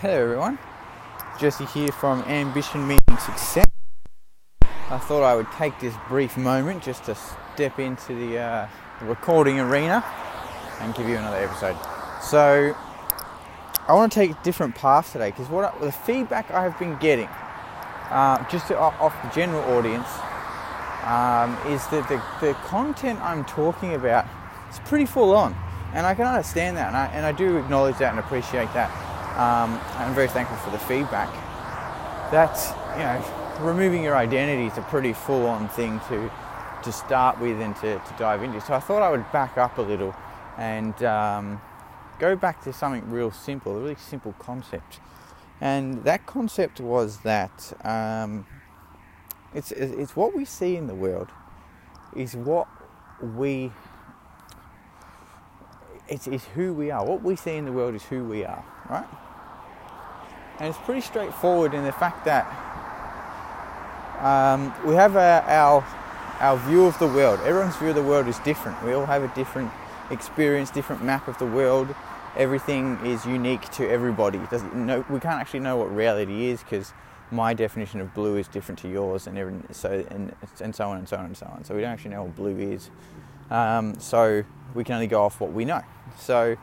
Hello everyone, Jesse here from Ambition Meeting Success. I thought I would take this brief moment just to step into the, uh, recording arena and give you another episode. So, I want to take a different path today because what I, the feedback I have been getting, uh, just to, off the general audience, um, is that the, the content I'm talking about is pretty full on, and I can understand that, and I, and I do acknowledge that and appreciate that. Um, I'm very thankful for the feedback. That you know, removing your identity is a pretty full-on thing to to start with and to, to dive into. So I thought I would back up a little and um, go back to something real simple, a really simple concept. And that concept was that um, it's it's what we see in the world is what we it's, it's who we are. What we see in the world is who we are, right? And it's pretty straightforward in the fact that um, we have a, our our view of the world. Everyone's view of the world is different. We all have a different experience, different map of the world. Everything is unique to everybody. No, we can't actually know what reality is because my definition of blue is different to yours, and every, so and, and so on and so on and so on. So we don't actually know what blue is. Um, so we can only go off what we know. So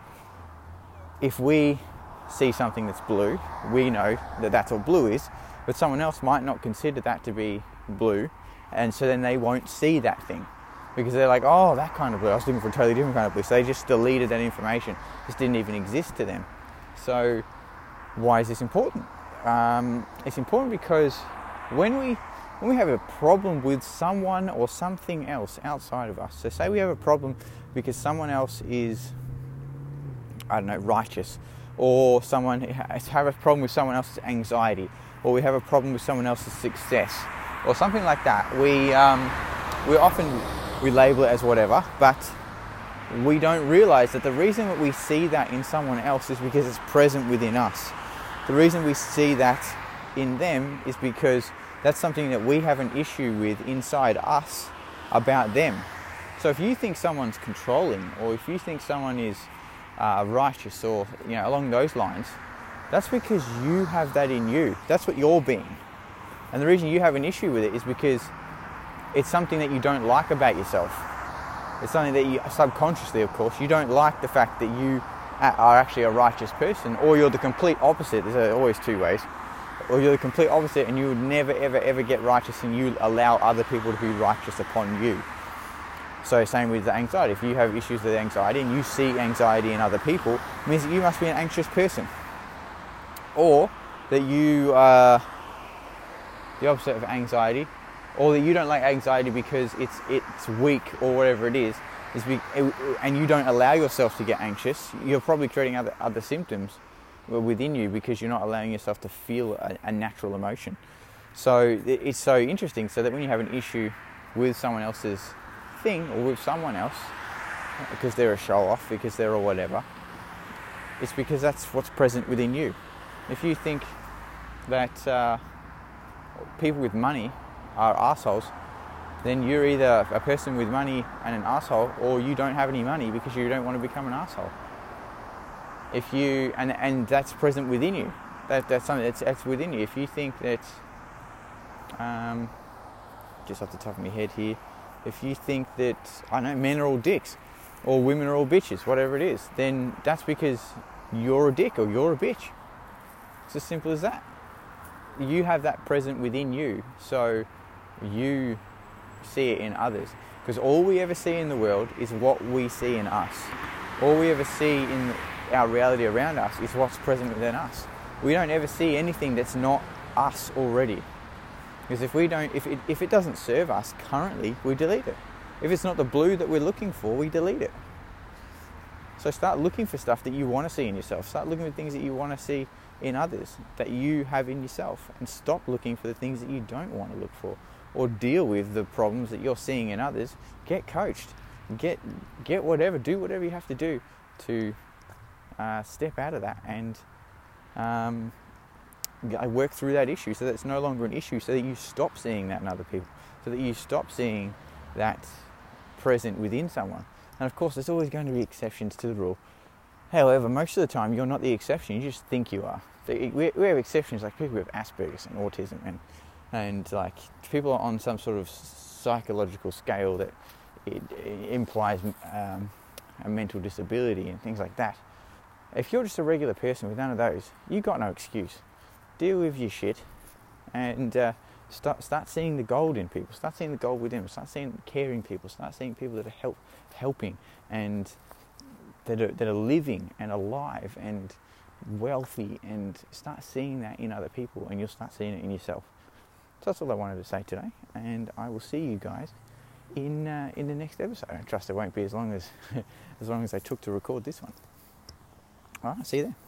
if we see something that's blue, we know that that's what blue is, but someone else might not consider that to be blue, and so then they won't see that thing because they're like, oh, that kind of blue. I was looking for a totally different kind of blue. So they just deleted that information. This didn't even exist to them. So why is this important? Um, it's important because when we when we have a problem with someone or something else outside of us, so say we have a problem because someone else is, I don't know, righteous, or someone have a problem with someone else's anxiety, or we have a problem with someone else's success, or something like that. We um, we often we label it as whatever, but we don't realize that the reason that we see that in someone else is because it's present within us. The reason we see that in them is because that's something that we have an issue with inside us about them. So if you think someone's controlling, or if you think someone is uh, righteous, or you know along those lines, that's because you have that in you. That's what you're being, and the reason you have an issue with it is because it's something that you don't like about yourself. It's something that you subconsciously, of course, you don't like the fact that you are actually a righteous person, or you're the complete opposite. There's always two ways. Or you're the complete opposite, and you would never, ever, ever get righteous, and you allow other people to be righteous upon you. So, same with the anxiety. If you have issues with anxiety and you see anxiety in other people, it means that you must be an anxious person. Or that you are the opposite of anxiety, or that you don't like anxiety because it's it's weak or whatever it is, is be, and you don't allow yourself to get anxious, you're probably creating other other symptoms within you because you're not allowing yourself to feel a, a natural emotion. So it's so interesting. So that when you have an issue with someone else's thing or with someone else, because they're a show off, because they're a whatever, it's because that's what's present within you. If you think that uh, people with money are assholes, then you're either a person with money and an asshole, or you don't have any money because you don't want to become an asshole. If you and and that's present within you, that that's something that's, that's within you. If you think that, um, just off the top of my head here, if you think that I know men are all dicks, or women are all bitches, whatever it is, then that's because you're a dick or you're a bitch. It's as simple as that. You have that present within you, so you see it in others. Because all we ever see in the world is what we see in us. All we ever see in our reality around us is what's present within us. We don't ever see anything that's not us already. Because if we don't, if it, if it doesn't serve us currently, we delete it. If it's not the blue that we're looking for, we delete it. So start looking for stuff that you want to see in yourself. Start looking for things that you want to see in others that you have in yourself, and stop looking for the things that you don't want to look for or deal with the problems that you're seeing in others. Get coached. Get get whatever. Do whatever you have to do to uh, step out of that and um, work through that issue so that it's no longer an issue. So that you stop seeing that in other people. So that you stop seeing that present within someone. And of course, there's always going to be exceptions to the rule. However, most of the time, you're not the exception. You just think you are. we, we have exceptions like people with Asperger's and autism and and like people on some sort of psychological scale that it, it implies um, a mental disability and things like that. If you're just a regular person with none of those, you've got no excuse. Deal with your shit and uh, start start seeing the gold in people. Start seeing the gold within them. Start seeing caring people. Start seeing people that are help, helping and that are, that are living and alive and wealthy and start seeing that in other people and you'll start seeing it in yourself. So that's all I wanted to say today and I will see you guys in uh, in the next episode. I trust it won't be as long as as long as I took to record this one. All right, see you there.